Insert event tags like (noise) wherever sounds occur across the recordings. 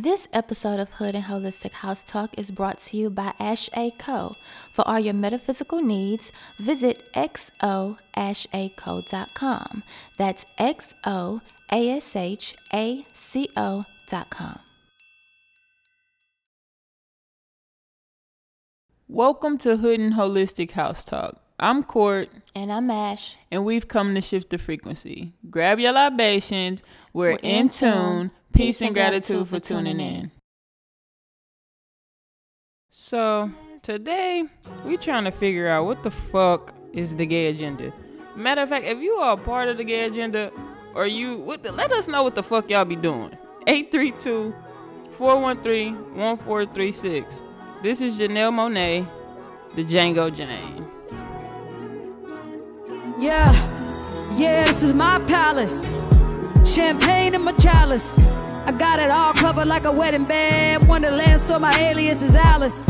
This episode of Hood and Holistic House Talk is brought to you by Ash A Co. For all your metaphysical needs, visit xoashaco.com. That's X O A S H A C O.com. Welcome to Hood and Holistic House Talk. I'm Court, And I'm Ash. and we've come to shift the frequency. Grab your libations. We're, We're in, in tune. Peace and gratitude for tuning in. So today we're trying to figure out what the fuck is the gay agenda. Matter of fact, if you are a part of the gay agenda, or you the, let us know what the fuck y'all be doing. 832-413-1436. This is Janelle Monáe, the Django Jane. Yeah, yeah, this is my palace. Champagne in my chalice. I got it all covered like a wedding band. Wonderland, so my alias is Alice.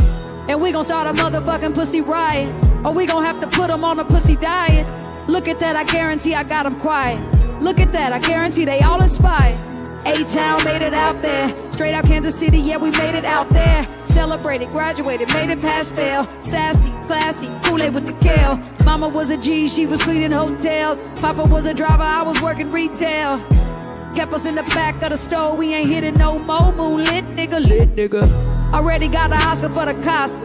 And we gon' start a motherfucking pussy riot. Or we gon' have to put 'em on a pussy diet. Look at that, I guarantee I got 'em quiet. Look at that, I guarantee they all inspired. A-Town made it out there. Straight out Kansas City, yeah, we made it out there. Celebrated, graduated, made it past fail. Sassy, classy, Kool-Aid with the kale. Mama was a G, she was cleaning hotels. Papa was a driver, I was working retail. Kept us in the back of the store, we ain't hitting no more. Moonlight nigga, lit nigga. Already got the Oscar for the Casa.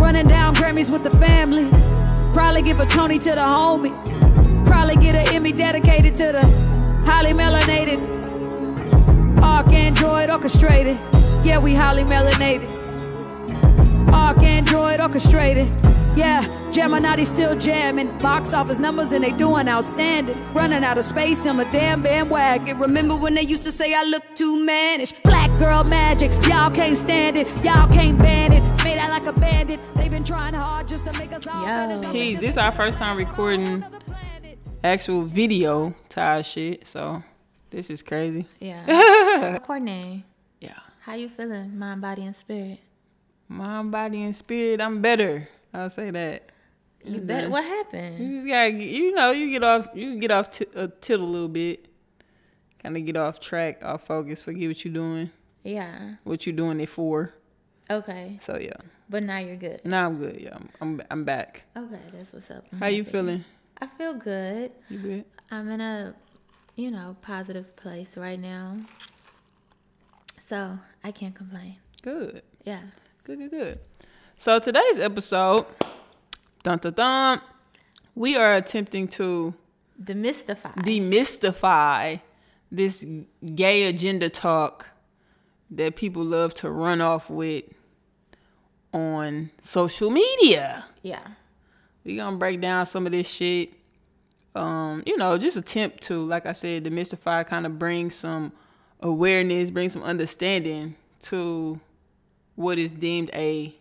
Running down Grammys with the family. Probably give a Tony to the homies. Probably get an Emmy dedicated to the highly melanated. ArchAndroid orchestrated. Yeah, we highly melanated. ArchAndroid orchestrated. Yeah, Gemini still jamming. Box office numbers and they doing outstanding. Running out of space on the damn bandwagon. Remember when they used to say I look too mannish? Black girl magic, y'all can't stand it. Y'all can't ban it. Made out like a bandit. They've been trying hard just to make us all Yo. vanish. Also Hey, this to our first time recording on another planet. Actual video to our shit, so this is crazy. Yeah. (laughs) Courtney, Yeah. how you feeling? Mind, body, and spirit. Mind, body, and spirit, I'm better. I'll say that. You better. What happened? You just gotta, you know, you get off, you get off t- a tilt a little bit, kind of get off track, off focus, forget what you're doing, Yeah. what you're doing it for. Okay. So yeah, But now you're good. now I'm good. Yeah, I'm, I'm, I'm back. Okay, that's what's up. I'm How you feeling? I feel good. You good? I'm in a, you know, positive place right now. So I can't complain. Good. Yeah. Good, good, good. So today's episode, dun dun dun, we are attempting to Demystify. demystify this gay agenda talk that people love to run off with on social media. yeah. We gonna break down some of this shit. Um, you know, just attempt to, like I said, demystify, kind of bring some awareness, bring some understanding to what is deemed a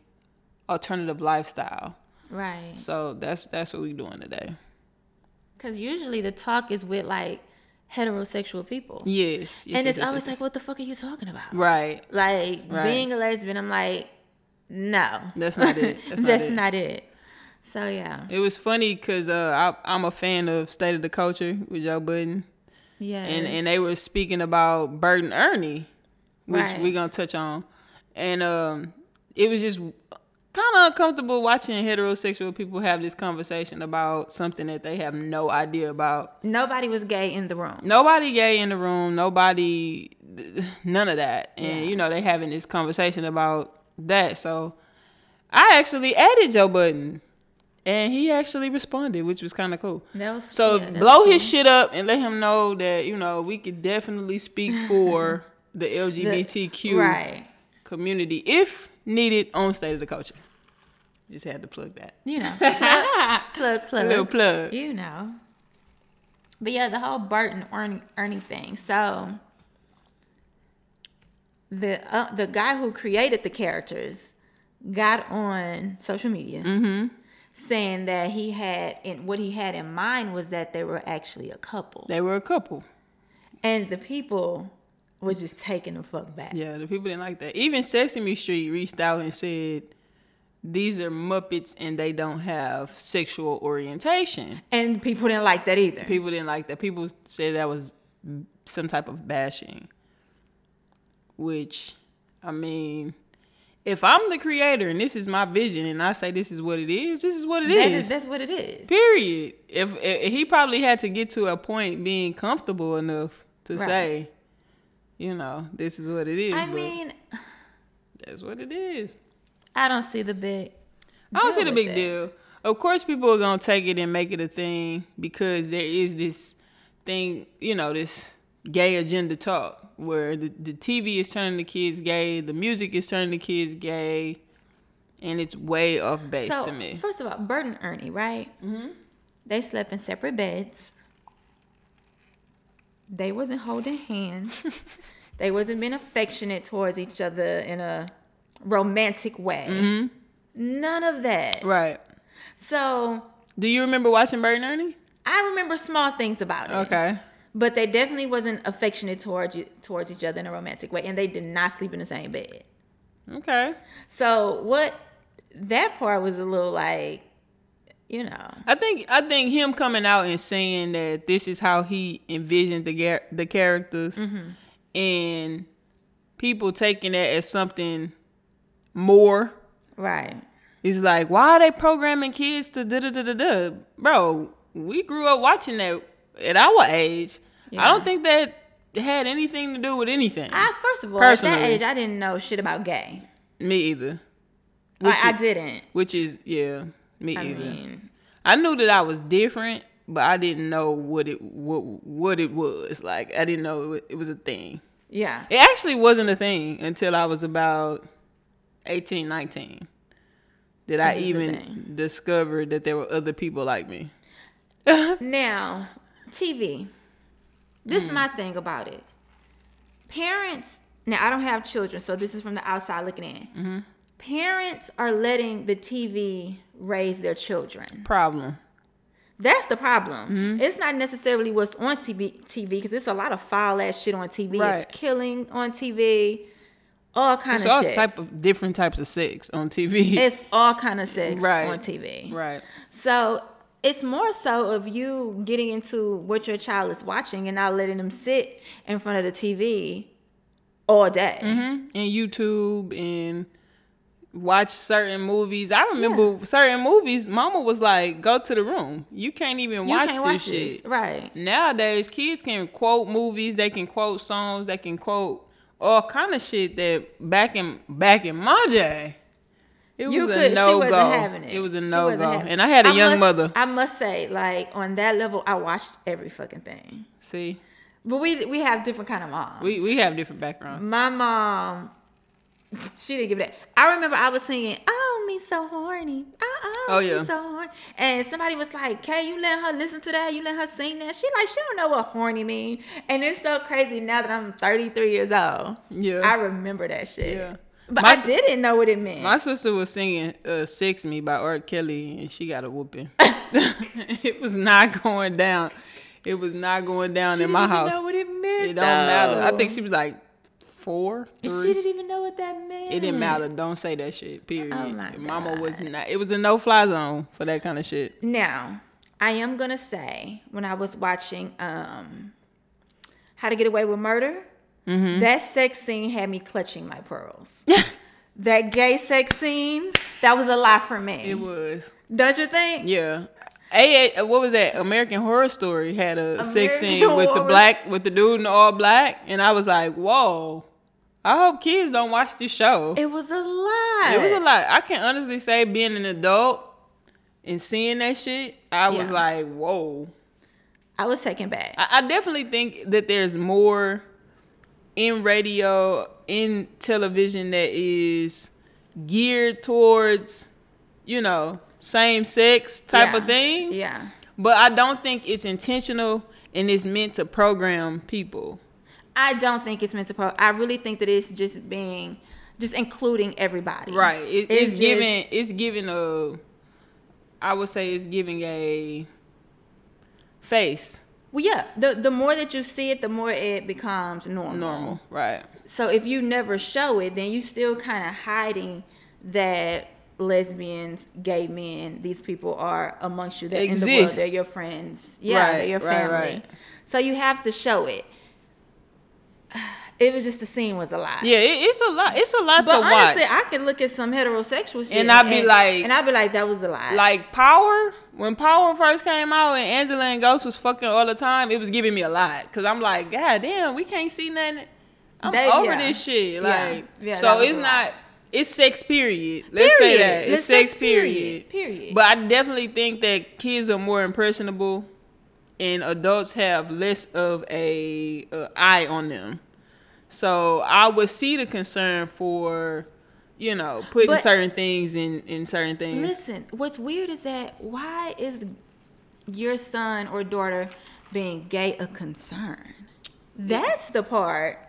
alternative lifestyle. Right. So that's that's what we're doing today. Because usually the talk is with like heterosexual people. Yes, yes and yes, it's yes, always like, what the fuck are you talking about? right. Like Right. being a lesbian, I'm like, no. That's not it. (laughs) That's not That's it. not it. So yeah. It was funny because uh, I, I'm a fan of State of the Culture with Joe Budden, Yeah. and and they were speaking about Bert and Ernie, which Right. we gonna touch on, and um, it was just kind of uncomfortable watching heterosexual people have this conversation about something that they have no idea about. Nobody was gay in the room. Nobody gay in the room. Nobody, none of that. And Yeah. you know they having this conversation about that. So I actually added Joe Budden. and he actually responded, which was kind of cool. That was So yeah, that's blow cool. his shit up and let him know that you know we could definitely speak (laughs) for the The- LGBTQ Right. community if needed on State of the Culture. Just had to plug that. You know. plug, (laughs) plug, plug. Little plug. You know. But yeah, the whole Bert and Ernie earning thing. So the uh, the guy who created the characters got on social media Mm-hmm. saying that he had and what he had in mind was that they were actually a couple. They were a couple. And the people were just taking the fuck back. Yeah, the people didn't like that. Even Sesame Street reached out and said, "These are Muppets and they don't have sexual orientation." And people didn't like that either. People didn't like that. People said that was some type of bashing. which I mean, if I'm the creator and this is my vision and I say this is what it is, this is what it is. That is- that's what it is. Period. If, if he probably had to get to a point being comfortable enough to Right. say, you know, this is what it is. I mean, that's what it is. I don't see the big. I don't see the big deal. Of course, people are gonna take it and make it a thing because there is this thing, you know, this gay agenda talk where the, the TV is turning the kids gay, the music is turning the kids gay, and it's way off base So to me. first of all, Bert and Ernie, right? Mm-hmm. They slept in separate beds. They wasn't holding hands. (laughs) they wasn't being affectionate towards each other in a romantic way. Mm-hmm. None of that. Right. So Do you remember watching Bert and Ernie? I remember small things about it. Okay. But they definitely wasn't affectionate towards you, towards each other in a romantic way, and they did not sleep in the same bed. Okay. So what? That part was a little like, you know, I think I think him coming out and saying that this is how he envisioned the gar- the characters, mm-hmm. and people taking that as something more. right? It's like, why are they programming kids to da da da da da? Bro, we grew up watching that at our age. I don't think that had anything to do with anything. I first of all, at that age, I didn't know shit about gay. me either. Like, I didn't. Which is yeah, me I either. mean, I knew that I was different, but I didn't know what it what what it was. Like I didn't know it was a thing. yeah. It actually wasn't a thing until I was about 18, 19. That I It is a even discover that there were other people like me. (laughs) Now, TV. This Mm. is my thing about it. Parents. Now, I don't have children, so this is from the outside looking in. Mm-hmm. Parents are letting the TV raise their children. Problem. That's the problem. Mm-hmm. It's not necessarily what's on TV TV because there's a lot of foul ass shit on TV. Right. It's killing on TV, all kind It's of all shit. type of different types of sex on TV. it's all kind of sex Right. on TV. right. So it's more so of you getting into what your child is watching and not letting them sit in front of the TV all day. Mm-hmm. and YouTube and watch certain movies. I remember certain movies. Mama was like, "Go to the room. You can't even You watch can't this watch shit." this. Right. Nowadays, kids can quote movies. They can quote songs. They can quote all kind of shit that back in back in my day. It was You a no she wasn't go. having it. It was a no go. And I had a young must- mother. I must say, like on that level, I watched every fucking thing. See, But we we have different kind of moms. we we have different backgrounds. My mom, (laughs) she didn't give it that. I remember I was singing, "Oh me so horny, oh, oh, Oh, me yeah. so horny," and somebody was like, "Kay, you let her listen to that? You let her sing that?" She like, she don't know what horny mean, and it's so crazy now that I'm 33 years old. Yeah. I remember that shit. Yeah. But My I didn't know what it meant. My sister was singing uh, "Sex Me" by R. Kelly, and she got a whooping. (laughs) (laughs) it was not going down. It was not going down she in my house. know what it meant. It don't matter. I think she was like four, She three. didn't even know what that meant. It didn't matter. Don't say that shit. Period. Oh my Mama was not. It was a no fly zone for that kind of shit. Now, I am gonna say when I was watching um How to Get Away with Murder, Mm-hmm. that sex scene had me clutching my pearls. (laughs) that gay sex scene, that was a lot for me. It was. Don't you think? Yeah. A, what was that? American Horror Story had a sex American scene with the black with the dude in all black, and I was like, whoa. I hope kids don't watch this show. It was a lot. It was a lot. I can honestly say, being an adult and seeing that shit, I was like, whoa. I was taken back. I, I definitely think that there's more in radio, in television that is geared towards, you know, same sex type Yeah. of things. Yeah. But I don't think it's intentional and it's meant to program people. I don't think it's meant to pro I really think that it's just being just including everybody. Right. It, It's it's, just- giving it's giving a I would say it's giving a face Well yeah, the the more that you see it, the more it becomes normal. normal. Right. So if you never show it, then you still kind of hiding that lesbians, gay men, these people are amongst you. They're in the world. Exist. They're your friends. Yeah, Right, they're your right, family. right. So you have to show it. It was just the scene was a lot. Yeah, it, it's a lot. It's a lot But to honestly, watch. I could look at some heterosexual shit And I'd be like- and I'd be like, that was a lot. like Power, when Power first came out and Angela and Ghost was fucking all the time, it was giving me a lot. Cause I'm like, God damn, we can't see nothing. I'm over yeah. this shit. Like, Yeah, that so it's not. It's sex period. Let's say Period. that. It's, It's sex, sex period. period. Period. But I definitely think that kids are more impressionable, and adults have less of a, a eye on them. So I would see the concern for, you know, putting But- certain things in in certain things. Listen, what's weird is that why is your son or daughter being gay a concern? That's the part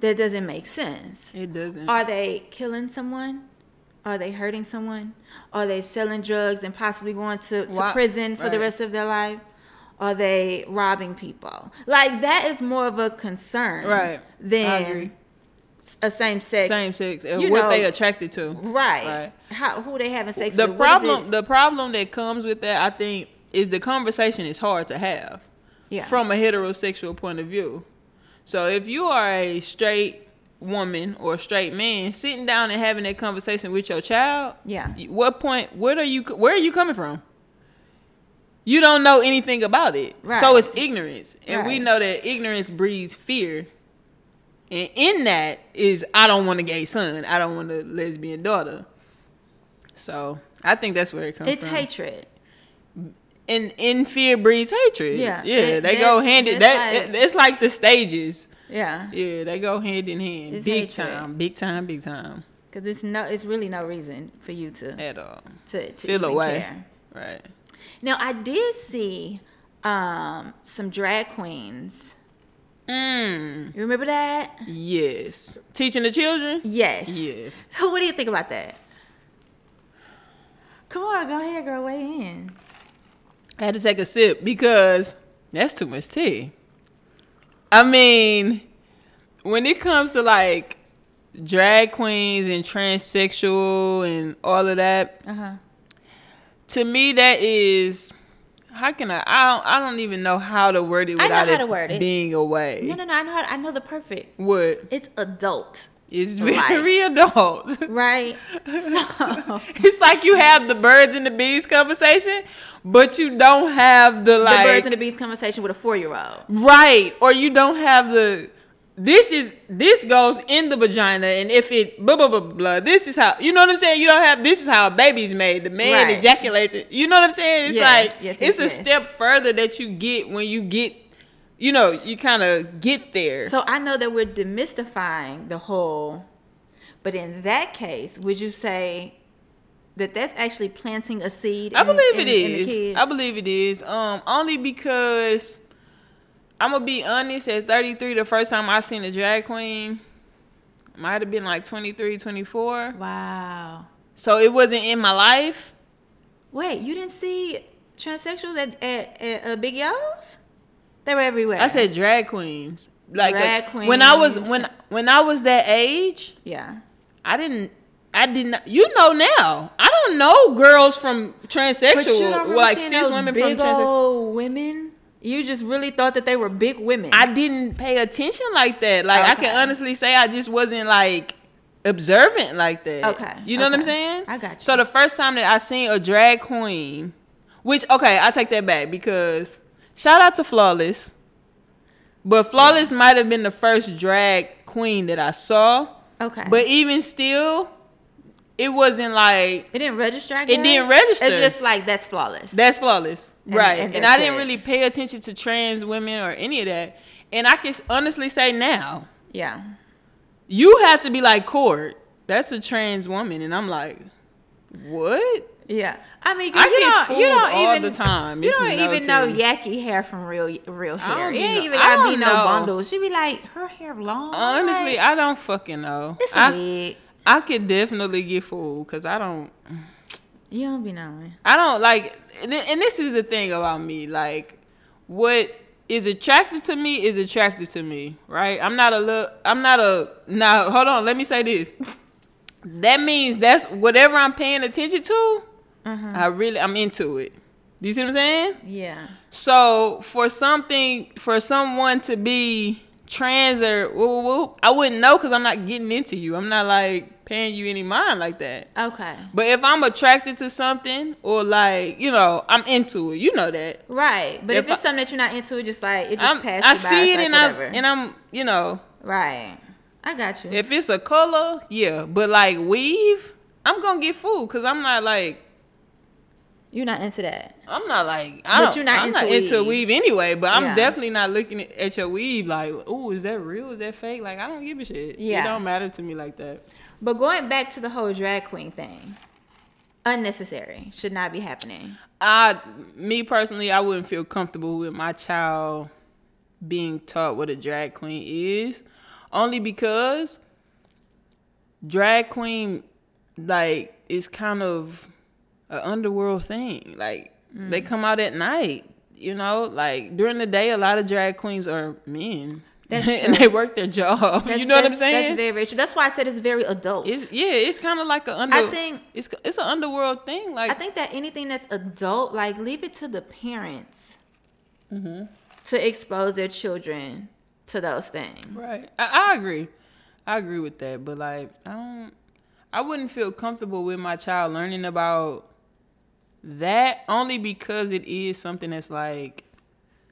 that doesn't make sense. It doesn't. Are they killing someone? Are they hurting someone? Are they selling drugs and possibly going to, to Why- prison for the rest of their life? Are they robbing people? Like that is more of a concern, Right. Than a same sex, Same sex, and what know, they attracted to. right? Right. How who they having sex The with? What problem, the problem that comes with that, I think, is the conversation is hard to have yeah. from a heterosexual point of view. So if you are a straight woman or a straight man sitting down and having that conversation with your child, Yeah. what point? Where are you? Where are you coming from? You don't know anything about it, so it's ignorance, and we know that ignorance breeds fear. And in that is, I don't want a gay son. I don't want a lesbian daughter. So I think that's where it comes it's from. It's hatred. And in fear breeds hatred. Yeah. yeah. It- they go hand in that. like- it's like the stages. Yeah, Yeah, they go hand in hand. Big hatred. time, big time, big time. because it's no, it's really no reason for you to At all. to, to Feel away. care. Right. Now I did see um some drag queens. Mm. You remember that? Yes. Teaching the children. Yes. Yes. (laughs) What do you think about that? Come on, go ahead, girl. Weigh in. I had to take a sip because that's too much tea. I mean, when it comes to like drag queens and transsexual and all of that, Uh huh. To me that is how can I I don't I don't even know how to word it without it to word it. being away. No, no, no. I know. How, I know the perfect. What It's adult, It's (laughs) very (laughs) adult. right? So (laughs) it's like you have the birds and the bees conversation, but you don't have the the like birds and the bees conversation with a four-year-old. right, or you don't have the this is this goes in the vagina, and if it blah blah blah blah, this is how you know what I'm saying. You don't have this is how a baby's made. The man Right. ejaculates it. You know what I'm saying? It's Yes, like yes, yes, it's a yes. step further that you get when you get, you know, you kind of get there. So I know that we're demystifying the whole, but in that case, would you say that that's actually planting a seed? I in- believe in- it in the is. kids? I believe it is. Um, only because I'm gonna be honest. At 33, the first time I seen a drag queen, might have been like 23, 24. Wow. So it wasn't in my life. Wait, you didn't see transsexuals at at, at uh, Big Yo's? They were everywhere. I said drag queens. Like Drag uh, when I was when when I was that age, yeah. I didn't. I didn't. You know now. I don't know girls from transsexual, But you don't like cis women from big transsexual. old women. You just really thought that they were big women. I didn't pay attention like that. Like I can honestly say I just wasn't like observant like that. Okay, You know what I'm saying? I got you. So the first time that I seen a drag queen, which okay, I take that back because shout out to Flawless. But Flawless might have been the first drag queen that I saw. okay. But even still, it wasn't like it didn't register. It didn't register. It's just like that's flawless. that's flawless, And- right? and And, I didn't it. really pay attention to trans women or any of that. And I can honestly say now, yeah. you have to be like Court. That's a trans woman, and I'm like, what? Yeah, I mean, I you don't, you don't all even the time. You It's don't no even know. Yaki hair from real, real hair. don't It ain't even I gotta be no know. bundles. She be like, her hair long. Honestly, like, I don't fucking know. it's a I, wig. I could definitely get fooled because I don't. You don't be knowing. I don't like, and and this is the thing about me. Like, what is attractive to me is attractive to me, right? I'm not a little. I'm not a. Now, hold on. Let me say this. That means that's whatever I'm paying attention to. Uh-huh. I really, I'm into it. Do you see what I'm saying? Yeah. So for something, for someone to be trans or whoop, whoop, I wouldn't know because I'm not getting into you. I'm not like paying you any mind like that. Okay. But if I'm attracted to something or like you know I'm into it, you know that. Right. But if, If it's I- something that you're not into, it just like it just I'm, passed I by. see it's it like and I'm and I'm you know right. I got you. if it's a color, yeah. But like weave, I'm gonna get fooled because I'm not like you're not into that. I'm not like I But don't, you're not I'm into not into weave. weave anyway. But I'm Yeah. definitely not looking at- at your weave like, oh, is that real? Is that fake? Like I don't give a shit. Yeah. it don't matter to me like that. But going back to the whole drag queen thing, unnecessary. Should not be happening. I, me personally, I wouldn't feel comfortable with my child being taught what a drag queen is, only because drag queen, like, is kind of an underworld thing. Like, they come out at night. You know, like during the day, a lot of drag queens are men, That's (laughs) and they work their job. (laughs) That's, you know what I'm saying? That's very, very true. That's why I said it's very adult. it's yeah, it's kind of like a under. I think- it's it's an underworld thing. Like I think that anything that's adult, like leave it to the parents Mm-hmm. to expose their children to those things. Right. I, I agree. I agree with that. But like I don't I wouldn't feel comfortable with my child learning about that only because it is something that's like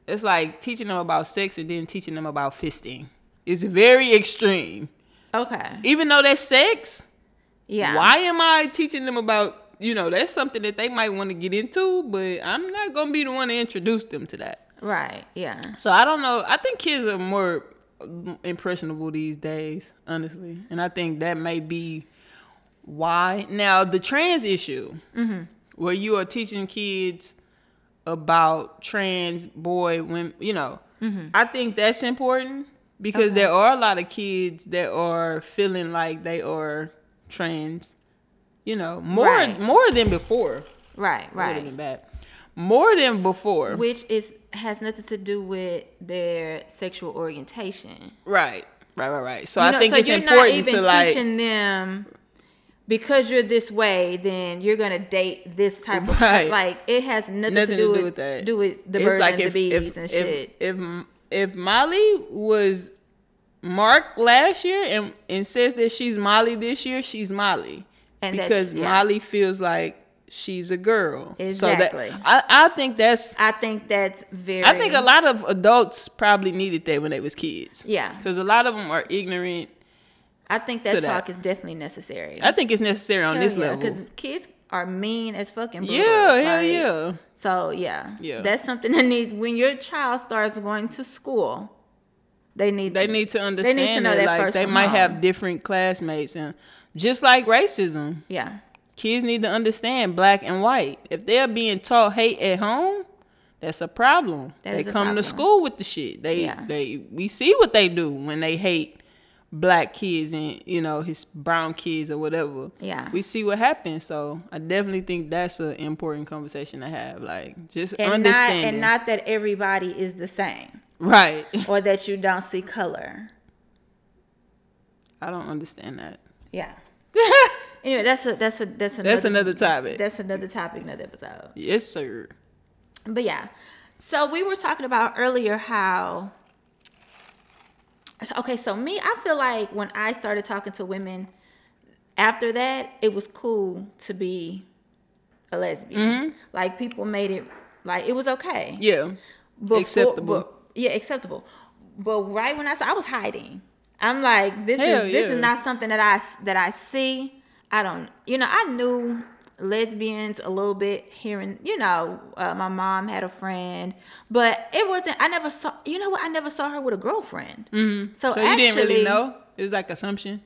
it's like teaching them about sex and then teaching them about fisting. It's very extreme. Okay. Even though that's sex, Yeah. why am I teaching them about you know, that's something that they might want to get into, but I'm not gonna be the one to introduce them to that. Right. Yeah. So I don't know. I think kids are more impressionable these days, honestly, and I think that may be why. Now the trans issue, mm-hmm. Where you are teaching kids about trans boy when you know, mm-hmm. I think that's important because there are a lot of kids that are feeling like they are trans. You know, more Right. more than before. Right. More Right. than bad. More than before. Which is has nothing to do with their sexual orientation. Right, right, right, right. So You I know, think so it's you're important not even to like, teaching them because you're this way, then you're gonna date this type of Right. like it has nothing, nothing to do, with, that. do with the It's birds like and if, the bees if, and if, shit. If, if Molly was Mark last year and and says that she's Molly this year, she's Molly And because yeah. Molly feels like she's a girl. Exactly. So that, I I think that's. I think that's very. I think a lot of adults probably needed that when they was kids. Yeah. Because a lot of them are ignorant. I think that that. talk is definitely necessary. I think it's necessary on this level. because kids are mean as fucking. brutal. Yeah, hell Like, yeah. So yeah, Yeah. that's something that needs when your child starts going to school. They need They need to understand They need to know that, that like they might home. have different classmates and just like racism, Yeah, kids need to understand black and white. If they're being taught hate at home, that's a problem. That they come problem. to school with the shit. They Yeah. they we see what they do when they hate black kids and you know his brown kids or whatever. Yeah. we see what happens. So I definitely think that's an important conversation to have. Like just and not understanding, and not that everybody is the same right. (laughs) or that you don't see color. I don't understand that. Yeah. (laughs) anyway, that's a that's a that's another That's another topic. That's another topic, another episode. Yes, sir. But yeah. So we were talking about earlier how Okay, so me, I feel like when I started talking to women after that, it was cool to be a lesbian. Mm-hmm. Like people made it like it was okay. Yeah. Before- acceptable. but- yeah, acceptable. But right when I saw, I was hiding. I'm like, this Hell is this is not something that I that I see. I don't, you know, I knew lesbians a little bit here and you know, uh, my mom had a friend, but it wasn't. I never saw. You know what? I never saw her with a girlfriend. Mm-hmm. So, So actually, you didn't really know? It was like assumption.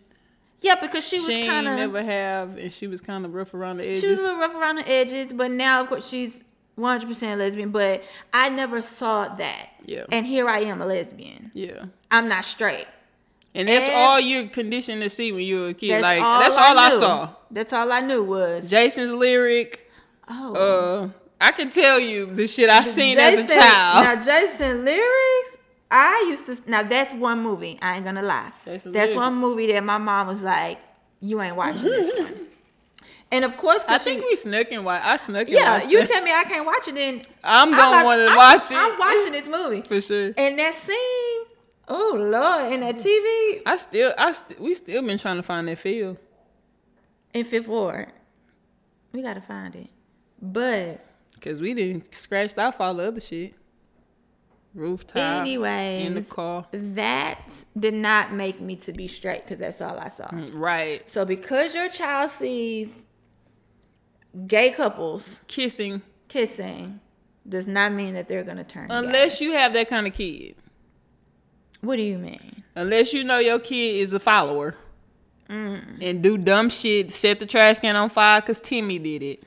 Yeah, because she was She ain't kind of never have, and she was kind of rough around the edges. she was a little rough around the edges, but now of course she's 100% lesbian. But I never saw that. Yeah. And here I am, a lesbian. yeah, I'm not straight. And that's And- all you're conditioned to see when you were a kid. That's like all that's all I, knew. saw. That's all I knew was Jason's Lyric. oh. Uh, I can tell you the shit I seen as a child. Now Jason lyrics. I used to now that's one movie. I ain't gonna lie. Jason that's lyrics. one movie that my mom was like, "You ain't watching this (laughs) one." And of course, I think she- we snuck and watch. I snuck and yeah, you tell me I can't watch it, then I'm gonna want to watch it I'm watching this movie. (laughs) for sure. And that scene Oh Lord, in that TV I still, I st- we still been trying to find that field. in Fifth Ward. We gotta find it. But Cause we didn't scratch off all the other shit. Rooftop. Anyway, In the car. that did not make me to be straight because that's all I saw. Mm, right. So because your child sees gay couples Kissing. kissing, does not mean that they're gonna turn. gay. Unless you have that kind of kid. What do you mean? Unless you know your kid is a follower. Mm. And do dumb shit, set the trash can on fire because Timmy did it.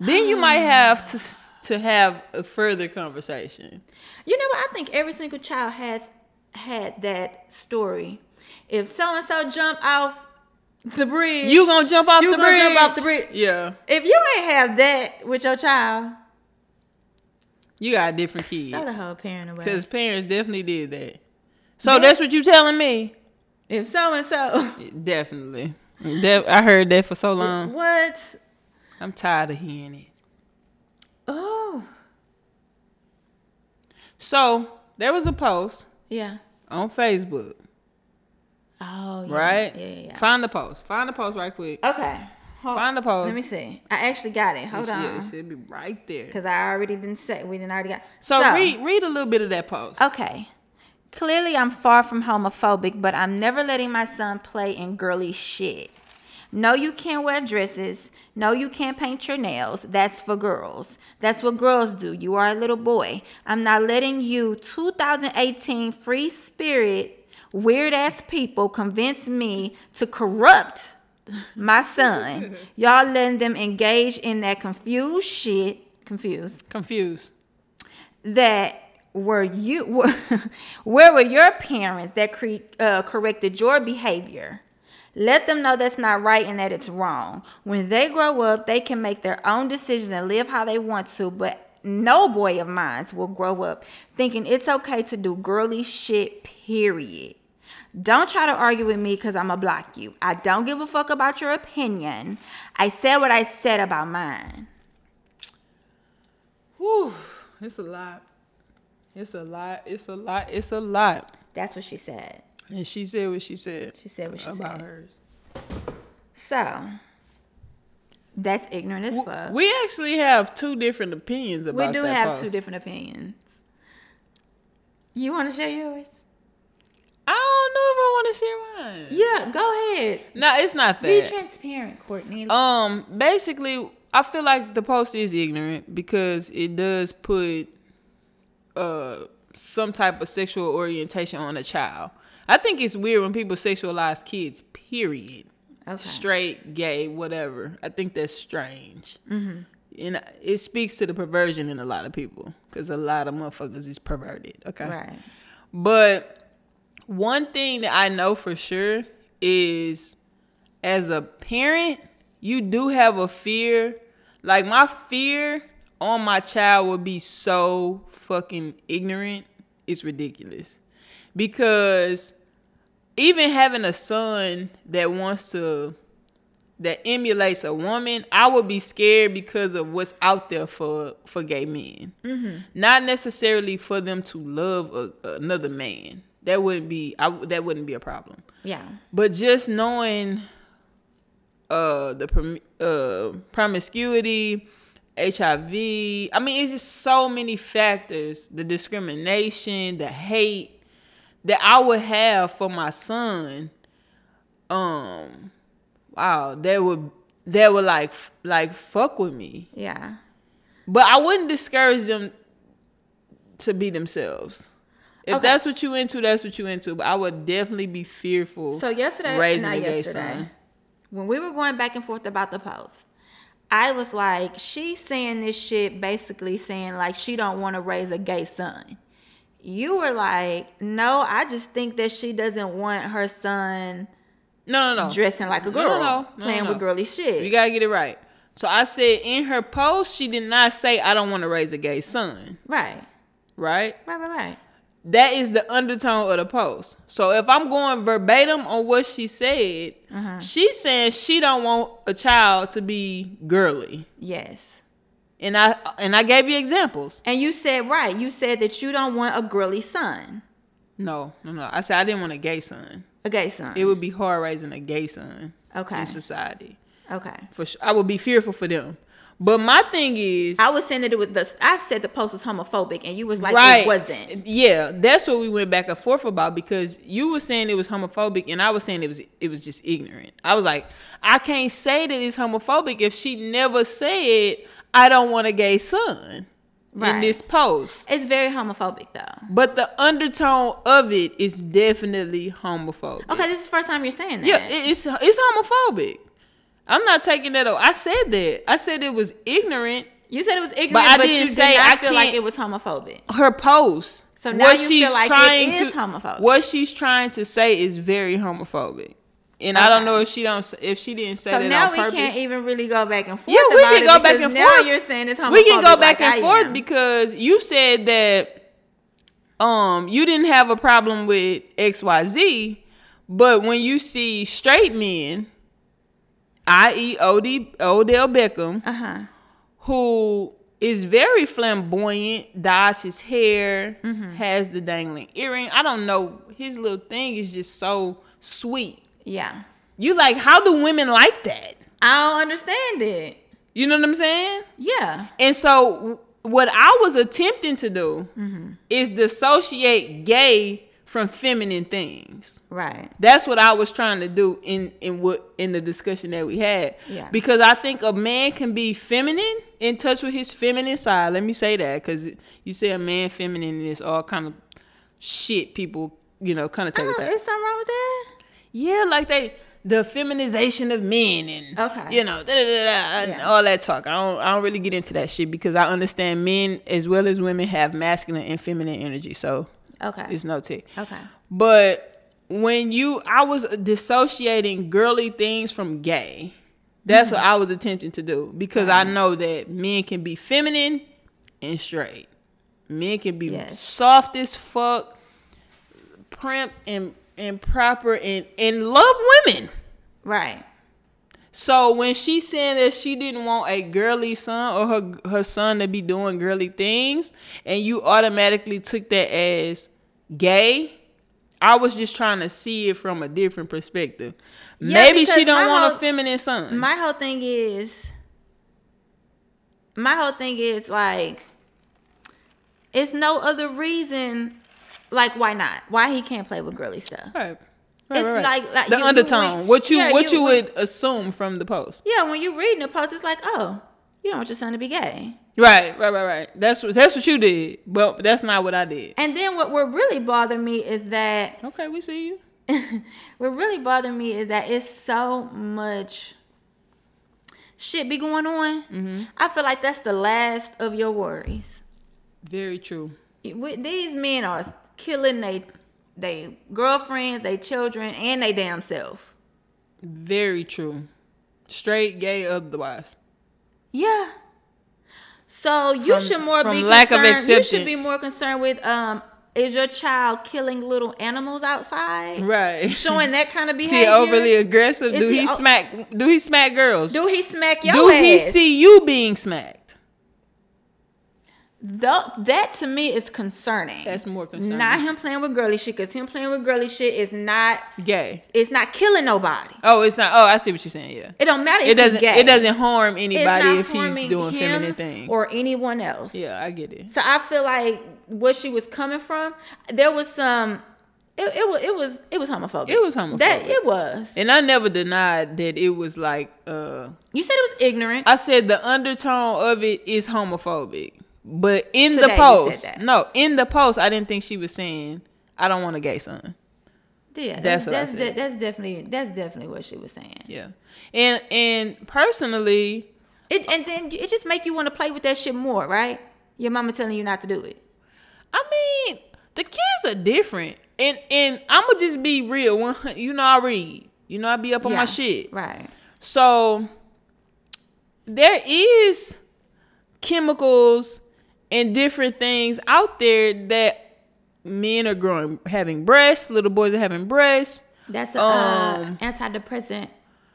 Then you might have to to have a further conversation. You know what? I think every single child has had that story. If so and so jump off the bridge, You gonna jump off You the gonna bridge? jump off the bridge. Yeah. if you ain't have that with your child, You got a different kid. throw the whole parent away. Because parents definitely did that. So that's what you telling me? if so and so, Definitely. That, I heard that for so long. what? I'm tired of hearing it. Oh, So there was a post yeah. on Facebook, Oh, yeah. right? Yeah, yeah. yeah. Find the post. Find the post right quick. Okay. Hold- Find the post. Let me see. I actually got it. Hold It should- on. It should be right there. Because I already didn't say we didn't already got. So, read read a little bit of that post. Okay. Clearly, I'm far from homophobic, but I'm never letting my son play in girly shit. No, you can't wear dresses. No, you can't paint your nails. That's for girls. That's what girls do. You are a little boy. I'm not letting you, 2018 free spirit, weird ass people, convince me to corrupt my son. (laughs) Y'all letting them engage in that confused shit. Confused Confused. that were you (laughs) where were your parents that cre- uh, corrected your behavior? Let them know that's not right and that it's wrong. When they grow up they can make their own decisions and live how they want to but no boy of mine will grow up thinking it's okay to do girly shit period. Don't try to argue with me because i'm gonna block you. I don't give a fuck about your opinion. I said what i said about mine. Whew. It's a lot. It's a lot. It's a lot. It's a lot. that's what she said And she said what she said. she said what she about said about hers. So that's ignorant as fuck. We actually have two different opinions about. We do have post. two different opinions. You want to share yours? I don't know if I want to share mine. Yeah, go ahead. No, it's not that. Be transparent, Courtney. Um, basically, I feel like the post is ignorant because it does put uh some type of sexual orientation on a child. I think it's weird when people sexualize kids. Period. okay. Straight, gay, whatever. I think that's strange. Mm-hmm. And it speaks to the perversion in a lot of people because a lot of motherfuckers is perverted. Okay. Right. But one thing that I know for sure is as a parent, you do have a fear. Like my fear on my child would be so fucking ignorant. It's ridiculous. Because even having a son that wants to that emulates a woman, I would be scared because of what's out there for for gay men. Not necessarily for them to love a, another man. That wouldn't be I, that wouldn't be a problem. Yeah. But just knowing uh the prom- uh promiscuity, HIV, I mean it's just so many factors, the discrimination, the hate that I would have for my son. Um wow, that would that would like like fuck with me. Yeah. But I wouldn't discourage them to be themselves. If Okay. that's what you into, that's what you into. But I would definitely be fearful. So yesterday, raising not a gay yesterday, son. when we were going back and forth about the post, I was like, she's saying this shit basically saying like she don't want to raise a gay son. You were like, no, I just think that she doesn't want her son No, no, no. dressing like a No, no, girl, no. No, playing with girly shit. You gotta get it right. So I said in her post, she did not say I don't want to raise a gay son. right, Right? right, right, right. That is the undertone of the post. So if I'm going verbatim on what she said, Uh-huh. she's saying she don't want a child to be girly. Yes. And I and I gave you examples. And you said right. You said that you don't want a girly son. No, no, no. I said I didn't want a gay son. A gay son. It would be hard raising a gay son Okay. in society. okay. For sure, I would be fearful for them. But my thing is, I was saying that it was the. I said the post was homophobic, and you was like right? it wasn't. Yeah, that's what we went back and forth about because you were saying it was homophobic, and I was saying it was it was just ignorant. I was like, I can't say that it's homophobic if she never said I don't want a gay son in this post. It's very homophobic though. But the undertone of it is definitely homophobic. Okay, this is the first time you're saying that. Yeah, it- it's it's homophobic. I'm not taking that. o- I said that. I said it was ignorant. you said it was ignorant, But but, I you didn't did say not I feel like it was homophobic. Her post. So now what you she's feel like trying is to, homophobic. What she's trying to say is very homophobic, and I don't know if she don't if she didn't say So that now on we purpose. can't even really go back and forth. yeah, we can it go back and now forth. you're saying it's homophobic. We can go back like and I forth am. because you said that um you didn't have a problem with X Y Z, but when you see straight men, i.e. Od Odell Beckham, uh huh. who is very flamboyant, dyes his hair, Mm-hmm. has the dangling earring. I don't know. His little thing is just so sweet. Yeah, You like, how do women like that? I don't understand it. You know what I'm saying? Yeah, And so, what I was attempting to do Mm-hmm. is dissociate gay from feminine things. right. That's what I was trying to do in in what in the discussion that we had. Yeah. Because I think a man can be feminine, in touch with his feminine side. Let me say that because you say a man feminine it's all kind of shit. People, you know, kind of take with that. is something wrong with that? Yeah, like they the feminization of men and Okay. you know da, da, da, Yeah. all that talk. I don't I don't really get into that shit because I understand men as well as women have masculine and feminine energy. So Okay. it's no tea. okay. But when you, I was dissociating girly things from gay. That's Mm-hmm. what I was attempting to do because I know that men can be feminine and straight. Men can be Yes. soft as fuck, primp and and proper and and love women. Right. So when she said that she didn't want a girly son or her her son to be doing girly things, and you automatically took that as gay, I was just trying to see it from a different perspective. Yeah, Maybe she don't want a feminine son. My whole thing is, my whole thing is like, it's no other reason. Like, why not? Why he can't play with girly stuff? right. It's like- like the you- you undertone. read- what you yeah, what you- you would assume from the post. Yeah, when you reading the post, it's like, oh, you don't want your son to be gay. Right, right, right, right. That's what that's what you did, but that's not what I did. And then what what really bothered me is that Okay, we see you. (laughs) what really bothered me is that it's so much shit be going on. Mm-hmm. I feel like that's the last of your worries. Very true. These men are killing they they girlfriends, they children, and they damn self. Very true. Straight, gay, otherwise. Yeah. So you From- should more be lack of concerned. You should be more concerned with um is your child killing little animals outside? Right. Showing that kind of (laughs) Is behavior. he overly aggressive? Is Do he he, o- smack? Do he smack girls? Do he smack your Do ass? he see you being smacked? That to me is concerning. That's more concerning. Not him playing with girly shit, cause him playing with girly shit is not. Gay. It's not killing nobody. Oh, it's not. Oh, I see what you're saying. Yeah. It don't matter. It if doesn't. He's gay. It doesn't harm anybody if he's doing feminine things. or anyone else. yeah, I get it. So I feel like what she was coming from, there was some. It, it was it was it was homophobic. It was homophobic. That it was. And I never denied that it was like. uh You said it was ignorant. I said the undertone of it is homophobic, but in Today the post, no, in the post, I didn't think she was saying, "I don't want a gay son." yeah, that's that's that's, de- that's definitely that's definitely what she was saying. Yeah, and and personally, It and then it just make you want to play with that shit more, right? Your mama telling you not to do it. I mean, the kids are different, and and I'm gonna just be real. You know, I read. You know, I be up on Yeah, my shit. Right. So there is chemicals and different things out there that men are growing, having breasts. Little boys are having breasts. That's a Um, uh, antidepressant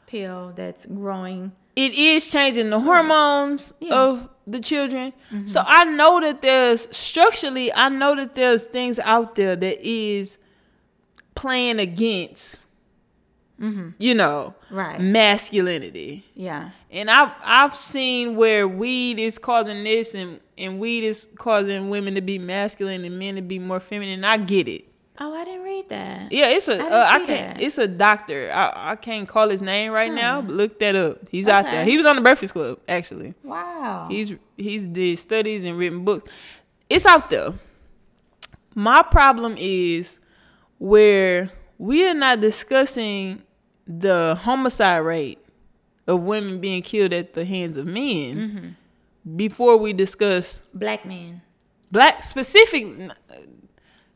pill that's growing. it is changing the hormones Yeah. of the children. So I know that there's structurally, I know that there's things out there that is playing against, you know, Right. masculinity. Yeah. And I've I've seen where weed is causing this, and and weed is causing women to be masculine and men to be more feminine. I get it. Oh, I didn't read that. Yeah, it's a. didn't Uh, I can't. that. It's a doctor. I I can't call his name right now. But look that up. He's out there. He was on the Breakfast Club actually. Wow. He's he's did studies and written books. It's out there. My problem is where we are not discussing the homicide rate of women being killed at the hands of men Mm-hmm. Before we discuss Black men. black specific.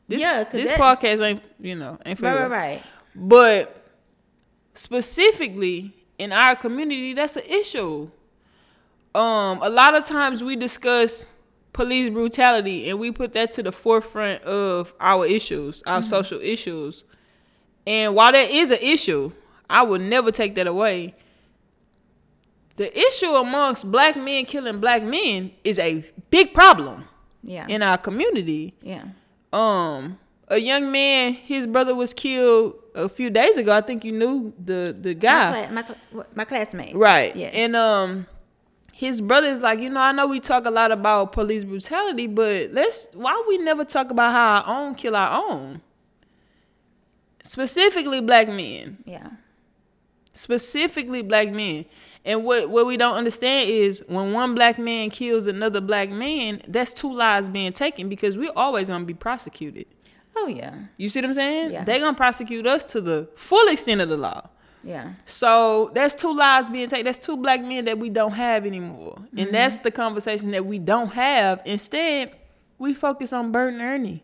This, Yeah, this that- podcast ain't you know ain't for Right, right, right. But specifically in our community, that's an issue. Um, a lot of times we discuss police brutality and we put that to the forefront of our issues, our social issues. And while that is an issue, I would never take that away. The issue amongst black men killing black men is a big problem Yeah. in our community yeah. um a young man his brother was killed a few days ago i think you knew the the My, guy my, what- my classmate. right Yes. and um his brother is like you know i know we talk a lot about police brutality but let's why we never talk about how our own kill our own specifically black men yeah. specifically black men. And what what we don't understand is when one black man kills another black man, that's two lives being taken because we're always gonna be prosecuted. Oh yeah. You see what I'm saying? Yeah. They're gonna prosecute us to the full extent of the law. Yeah. So that's two lives being taken. That's two black men that we don't have anymore. Mm-hmm. And that's the conversation that we don't have. Instead, we focus on Bert and Ernie.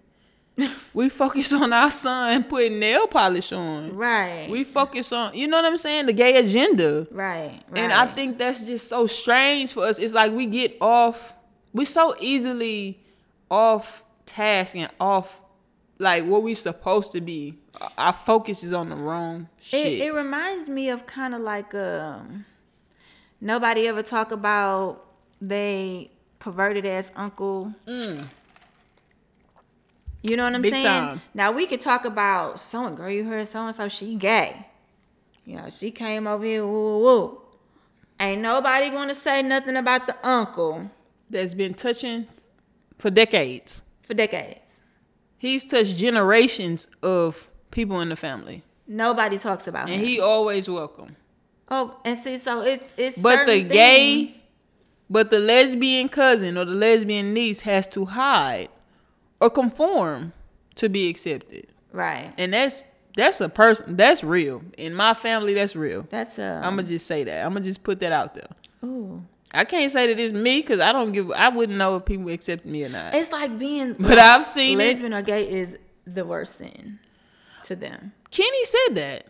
(laughs) we focus on our son putting nail polish on. Right. We focus on, you know what I'm saying? The gay agenda. right. Right. And I think that's just so strange for us. It's like we get off, we so easily off task and off like what we supposed to be. Our focus is on the wrong shit. It, it reminds me of kind of like um, nobody ever talk about they perverted ass uncle. You know what I'm. Big saying? time. Now we could talk about so and girl, you heard so and so she gay. You know, she came over here, woo woo woo. Ain't nobody gonna say nothing about the uncle That's been touching for decades. for decades. He's touched generations of people in the family. Nobody talks about And him. And he always welcome. oh, and see, so it's it's But the gay, things- but the lesbian cousin or the lesbian niece has to hide or conform to be accepted. right? And that's that's a person that's real. In my family, that's real. That's a I'ma just say that. I'ma just put that out there. ooh. I can't say that it's me because I don't give. I wouldn't know if people accept me or not. It's like being (laughs) But I've seen it. lesbian or gay is the worst sin to them. Kenny said that.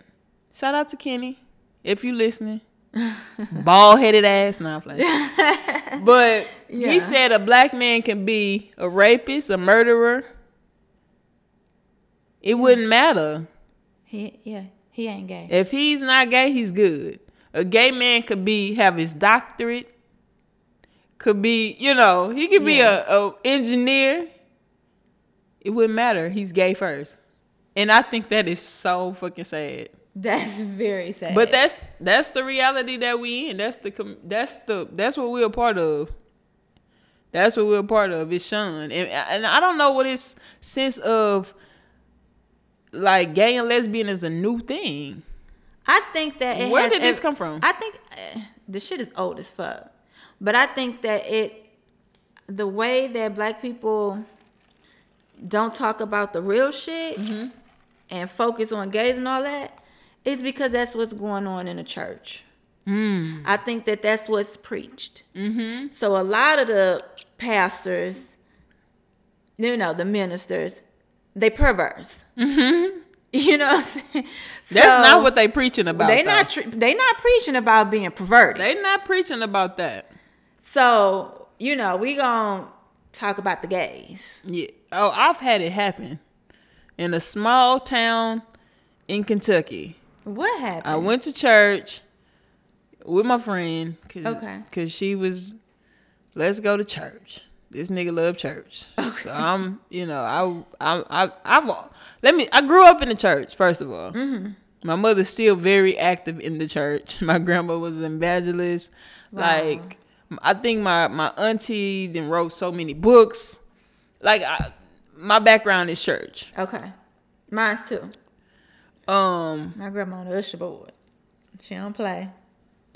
Shout out to Kenny if you listening. (laughs) Bald headed ass. No, I'm playing. (laughs) But Yeah. he said a black man can be a rapist, a murderer. It wouldn't matter. He yeah, he ain't gay. If he's not gay, he's good. A gay man could be have his doctorate. Could be, you know, he could be Yeah. a, a engineer. It wouldn't matter. He's gay first. And I think that is so fucking sad. That's very sad. But that's that's the reality that we in. That's the com- that's the that's what we're a part of. That's what we're a part of. It's Sean, and and I don't know what his sense of like gay and lesbian is a new thing. I think that it Where has did this ev- come from? I think uh, the shit is old as fuck. But I think that it the way that black people don't talk about the real shit Mm-hmm. and focus on gays and all that is because that's what's going on in the church. Mm. I think that that's what's preached. Mm-hmm. So a lot of the pastors, you know, the ministers, they perverse. Mm-hmm. (laughs) You know, what I'm saying? That's not what they preaching about. they though. not tre- they not preaching about being perverted. They not preaching about that. so you know, we gonna talk about the gays. Yeah. Oh, I've had it happen in a small town in Kentucky. What happened? I went to church. with my friend. Cause, Okay. Cause she was, let's go to church. This nigga love church. So I'm, you know, I, I, I, I've, let me. I grew up in the church. First of all, mm-hmm. my mother's still very active in the church. (laughs) My grandma was an evangelist. Like, I think my my auntie then wrote so many books. Like, I, my background is church. Okay. Mine's too. Um, My grandma on the usher board. She don't play. (laughs)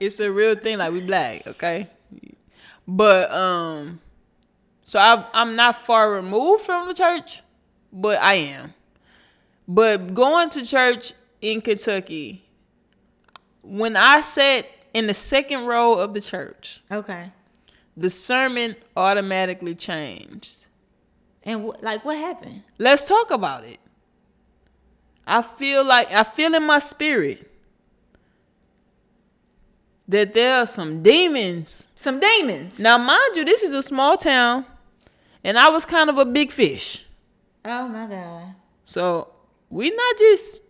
it's a real thing. Like we black, okay. But um, so I I'm not far removed from the church, but I am. But going to church in Kentucky, when I sat in the second row of the church, Okay. the sermon automatically changed. And wh- like, what happened? Let's talk about it. I feel like I feel in my spirit that there are some demons. Some demons. Now, mind you, this is a small town, and I was kind of a big fish. Oh my god. So we not just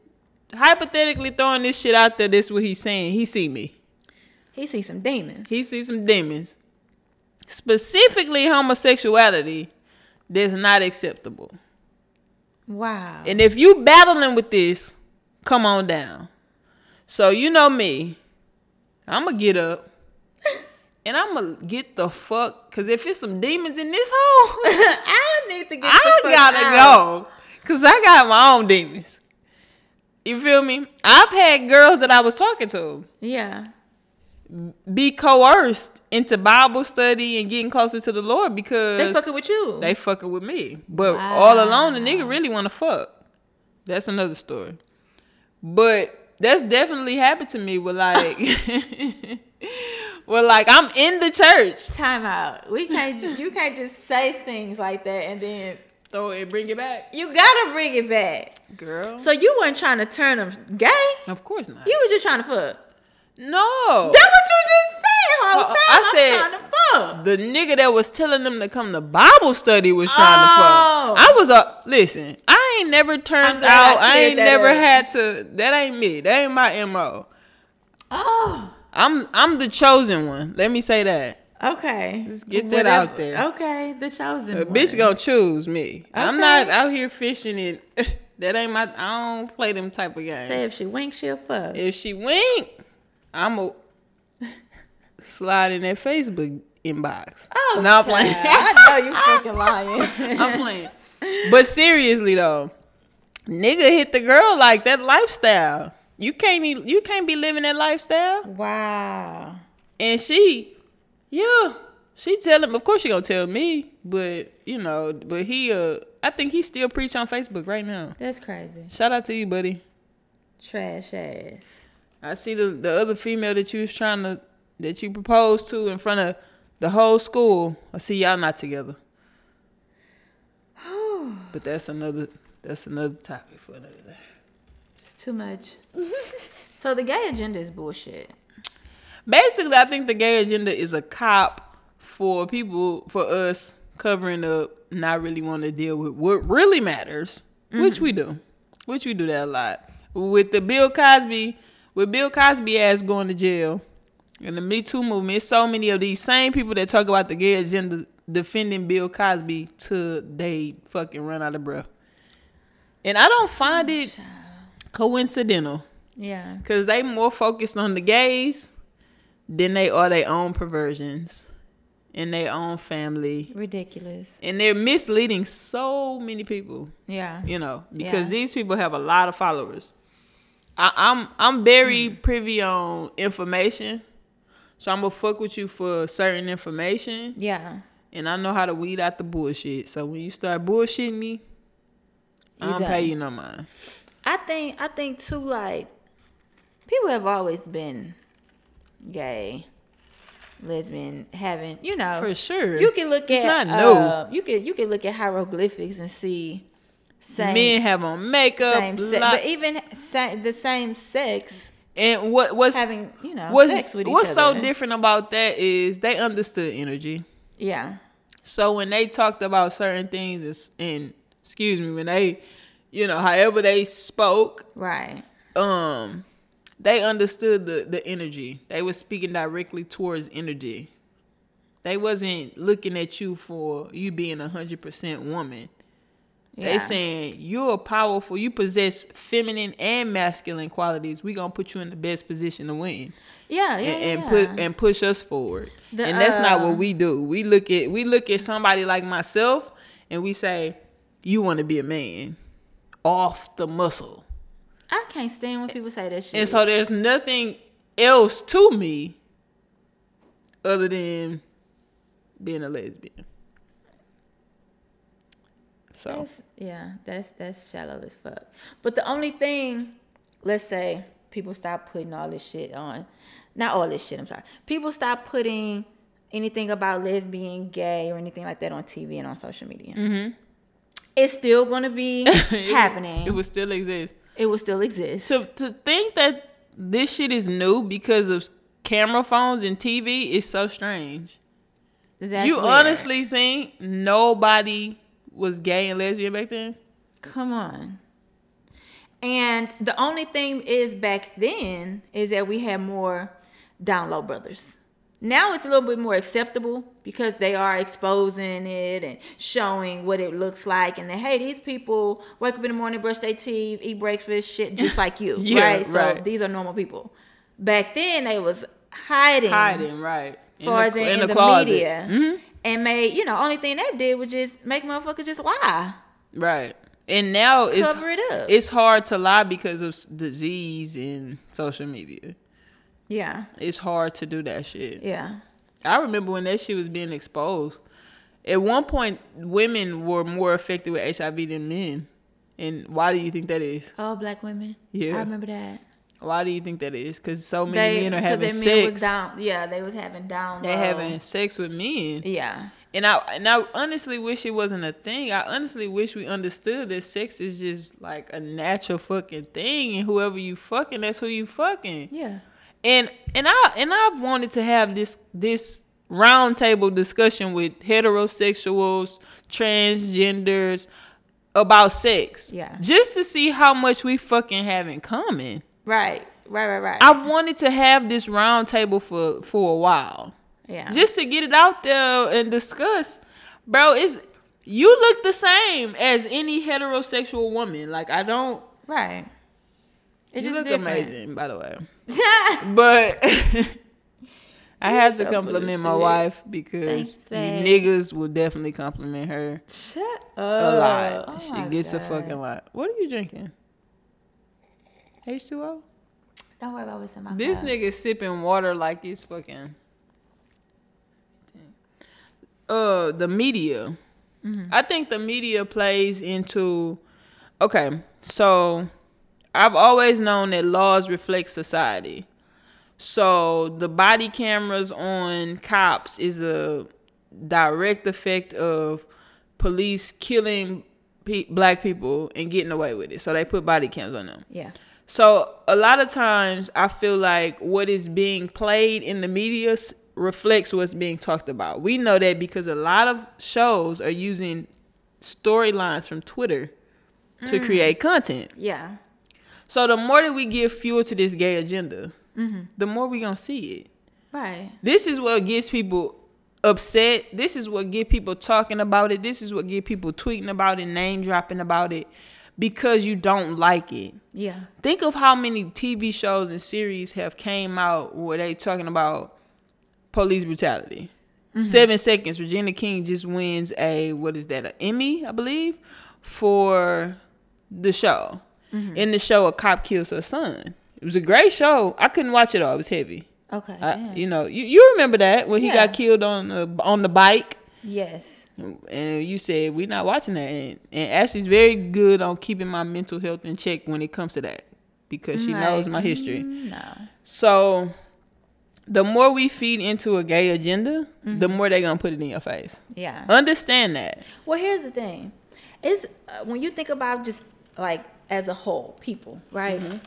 hypothetically throwing this shit out there. This what he's saying. He see me. He sees some demons. He sees some demons. Specifically, homosexuality that's not acceptable. Wow. And if you battling with this, come on down. So you know me, I'm gonna get up (laughs) and I'm gonna get the fuck. Cause if it's some demons in this hole, (laughs) I need to get. I the fuck gotta out. go. Cause I got my own demons. You feel me? I've had girls that I was talking to Yeah. Be coerced into Bible study and getting closer to the Lord because They fucking with you. they fucking with me. But all alone, the nigga really want to fuck. That's another story. But that's definitely happened to me with like, (laughs) well, like I'm in the church. Time out. We can't. Just, you can't just say things like that and then Throw it, bring it back, you gotta bring it back. girl. So you weren't trying to turn them gay. of course not. You were just trying to fuck. No. That's what you just said whole time. I I'm said- trying to fuck. the nigga that was telling them to come to Bible study was trying Oh. to fuck. Oh. I was a listen. I ain't never turned glad I out. I, ain't that never up. had to. That ain't me. That ain't my mo. Oh. I'm I'm the chosen one. Let me say that. Okay. Let's get that out there. Okay, the chosen A one. bitch gonna choose me. I'm not out here fishing and (laughs) that ain't my. I don't play them type of games. Say if she winks, she'll fuck. If she wink, I'm a slide in that Facebook inbox. Oh, no, I'm playing. I know you fucking lying. (laughs) I'm playing. But seriously though, nigga hit the girl like that lifestyle. You can't you can't be living that lifestyle. wow. And she, yeah, she tell him. Of course she gonna tell me, but you know, but he uh, I think he still preach on Facebook right now. That's crazy. Shout out to you, buddy. Trash ass. I see the the other female that you was trying to that you proposed to in front of the whole school. I see y'all not together. (sighs) but that's another that's another topic for another day. It's too much. (laughs) so the gay agenda is bullshit. Basically, I think the gay agenda is a cop for people for us covering up, not really want to deal with what really matters, which mm-hmm. we do, which we do that a lot. With the Bill Cosby, with Bill Cosby ass going to jail, and the Me Too movement, it's so many of these same people that talk about the gay agenda defending Bill Cosby till they fucking run out of breath. And I don't find it coincidental Yeah. because they more focused on the gays than they are their own perversions and their own family. Ridiculous. And they're misleading so many people, Yeah. you know, because Yeah. these people have a lot of followers. I, I'm I'm very privy on information, so I'm gonna fuck with you for certain information, Yeah. and I know how to weed out the bullshit. So when you start bullshitting me, I don't pay you no mind. I think I think too like people have always been gay, lesbian, having you know. For sure, You can look It's at not uh, you can you can look at hieroglyphics and see same Men have on makeup, same sex, lot- but even sa- the same sex and what what's having you know what's sex with each what's so different about that is they understood energy. Yeah, So when they talked about certain things, it's- and excuse me, when they, you know, however they spoke, right. um, they understood the the energy. They were speaking directly towards energy. They wasn't looking at you for you being a hundred percent woman. They Yeah. saying you're powerful. You possess feminine and masculine qualities. We gonna put you in the best position to win Yeah, yeah, and, and yeah. put and push us forward. The, and that's not uh, what we do. We look at we look at somebody like myself and we say, "You want to be a man off the muscle." I can't stand when people say that shit. And so there's nothing else to me other than being a lesbian. So That's, yeah, that's that's shallow as fuck. But the only thing, let's say people stop putting all this shit on, not all this shit. I'm sorry. People stop putting anything about lesbian, gay, or anything like that on TV and on social media. Mm-hmm. It's still gonna be (laughs) happening. it would still exist. it will still exist. To to think that this shit is new because of camera phones and TV is so strange. That's you weird. honestly think nobody was gay and lesbian back then? Come on. And the only thing is back then is that we had more down low brothers. Now it's a little bit more acceptable because they are exposing it and showing what it looks like. And then, hey, these people wake up in the morning, brush their teeth, eat breakfast, shit, just like you, (laughs) Yeah, right? So right. these are normal people. Back then, they was hiding, Hiding, right. In far as the, in, in in the the, closet. media, Mhm. And made you know only thing that did was just make motherfuckers just lie, Right. And now it's cover it up. it's hard to lie because of disease and social media. yeah, It's hard to do that shit. yeah. I remember when that shit was being exposed. At one point, women were more affected with HIV than men. And why do you think that is? All black women. Yeah. I remember that. Why do you think that is? Because so many men are having sex. Was down, yeah, they was having down. They're low. having sex with men. Yeah. And I and I honestly wish it wasn't a thing. I honestly wish we understood that sex is just like a natural fucking thing, and whoever you fucking, that's who you fucking. Yeah. And and I and I've wanted to have this this roundtable discussion with heterosexuals, transgenders about sex. Yeah. Just to see how much we fucking have in common. Right. Right. Right. Right. I wanted to have this roundtable for for a while yeah. just to get it out there and discuss, bro. It's you look the same as any heterosexual woman. Like I don't. right. It's you just look different. amazing, by the way. (laughs) But (laughs) I have to so full of compliment my wife because Thanks, niggas will definitely compliment her Shut up. a lot. Oh she gets a fucking lot. What are you drinking? H two O. Don't worry about what's in my This cup. nigga sipping water like it's fucking. Uh, the media. Mm-hmm. I think the media plays into. Okay, so I've always known that laws reflect society. So the body cameras on cops is a direct effect of police killing pe- black people and getting away with it. So they put body cams on them. Yeah. So a lot of times I feel like what is being played in the media reflects what's being talked about. We know that because a lot of shows are using storylines from Twitter to mm. create content. Yeah. So the more that we give fuel to this gay agenda, mm-hmm. the more we gonna see it. Right. This is what gets people upset. This is what get people talking about it. This is what get people tweeting about it, name dropping about it, because you don't like it. Yeah. Think of how many TV shows and series have came out where they talking about police brutality. Mm-hmm. Seven seconds. Regina King just wins a what is that? An Emmy, I believe, for the show. Mm-hmm. In the show, a cop kills her son. It was a great show. I couldn't watch it all. It was heavy. Okay. I, you know, you, you remember that when he got killed on the on the bike, yes. And you said we're not watching that. And, and Ashley's very good on keeping my mental health in check when it comes to that because she knows my history. mm, No. So the more we feed into a gay agenda, the Mm-hmm. more they're gonna put it in your face. Yeah. Understand that. Well, here's the thing: is uh, when you think about just like as a whole, people, right? Mm-hmm.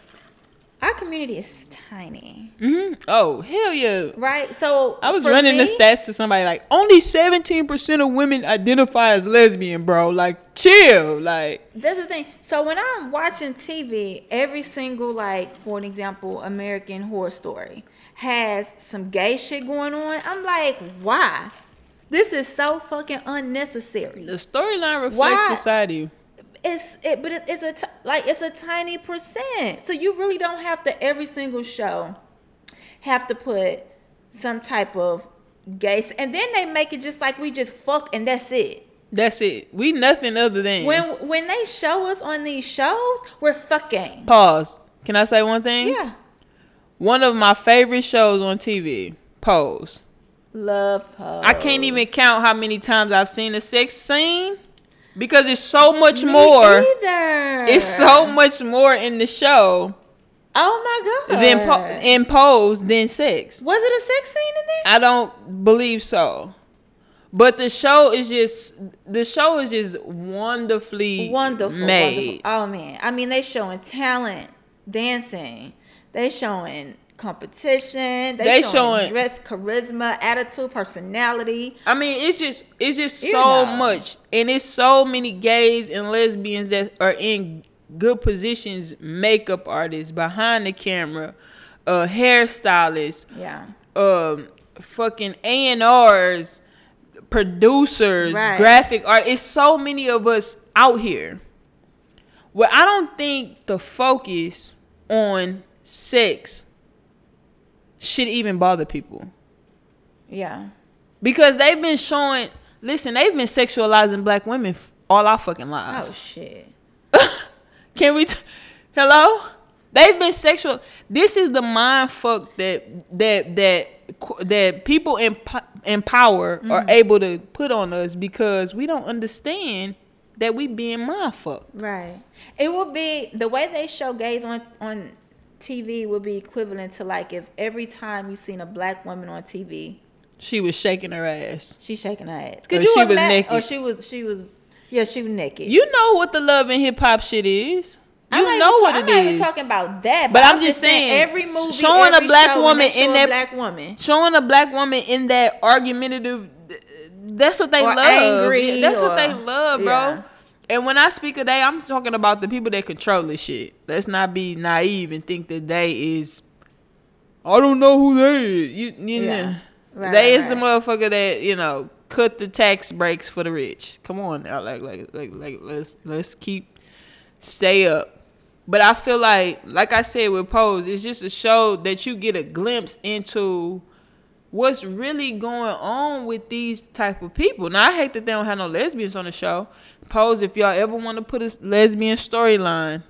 Our community is tiny, hmm Oh hell yeah! right? So I was running the stats to somebody like only seventeen percent of women identify as lesbian, bro. Like chill, like That's the thing. So when I'm watching TV, every single like, for an example, American Horror Story has some gay shit going on. I'm like, why? This is so fucking unnecessary. the storyline reflects Why? society. It's it, but it, it's a t- like it's a tiny percent. So you really don't have to every single show have to put some type of gay, and then they make it just like we just fuck and that's it. That's it. We nothing other than When when they show us on these shows, we're fucking. pause. Can I say one thing? Yeah. One of my favorite shows on TV, Pose. Love Pose. I can't even count how many times I've seen a sex scene because it's so much Me more. Either. It's so much more in the show Oh my god. than po- in Pose than sex. was it a sex scene in there? I don't believe so. But the show is just the show is just wonderfully wonderful, made. wonderful. Oh man, I mean they showing talent, dancing. They showing competition. They, They showing, showing- dress, charisma, attitude, personality. I mean, it's just it's just You so know. much, and it's so many gays and lesbians that are in good positions, makeup artists behind the camera, uh, hairstylists, Yeah. um, fucking A and R's, producers, Right. graphic art. It's so many of us out here. Well, I don't think the focus on sex should even bother people Yeah. because they've been showing. Listen, they've been sexualizing black women f- all our fucking lives. Oh shit. (laughs) Can we? T- Hello? They've been sexual. This is the mind fuck that that that that people in in power are Mm-hmm. able to put on us because we don't understand that we being mind fucked. Right. It would be the way they show gays on on TV would be equivalent to like if every time you seen a black woman on TV, She was shaking her ass. she shaking her ass. Or Cause you she was naked. Or she was she was yeah she was naked. You know what the love and hip hop shit is. You I'm know what ta- it I'm not even talking about that. But I'm just saying, every movie, showing a black woman in that- black woman. Showing a black woman in that argumentative. That's what they Or love. angry, That's what they love, bro. yeah. And when I speak of they, I'm talking about the people that control this shit. Let's not be naive and think that they is. I don't know who they is. You, you Yeah. know, Right, they right, is the right. motherfucker that you know cut the tax breaks for the rich. Come on now, like like like like let's let's keep stay up. But I feel like, like I said with Pose, it's just a show that you get a glimpse into what's really going on with these type of people. Now I hate that they don't have no lesbians on the show. Pose, if y'all ever want to put a lesbian storyline,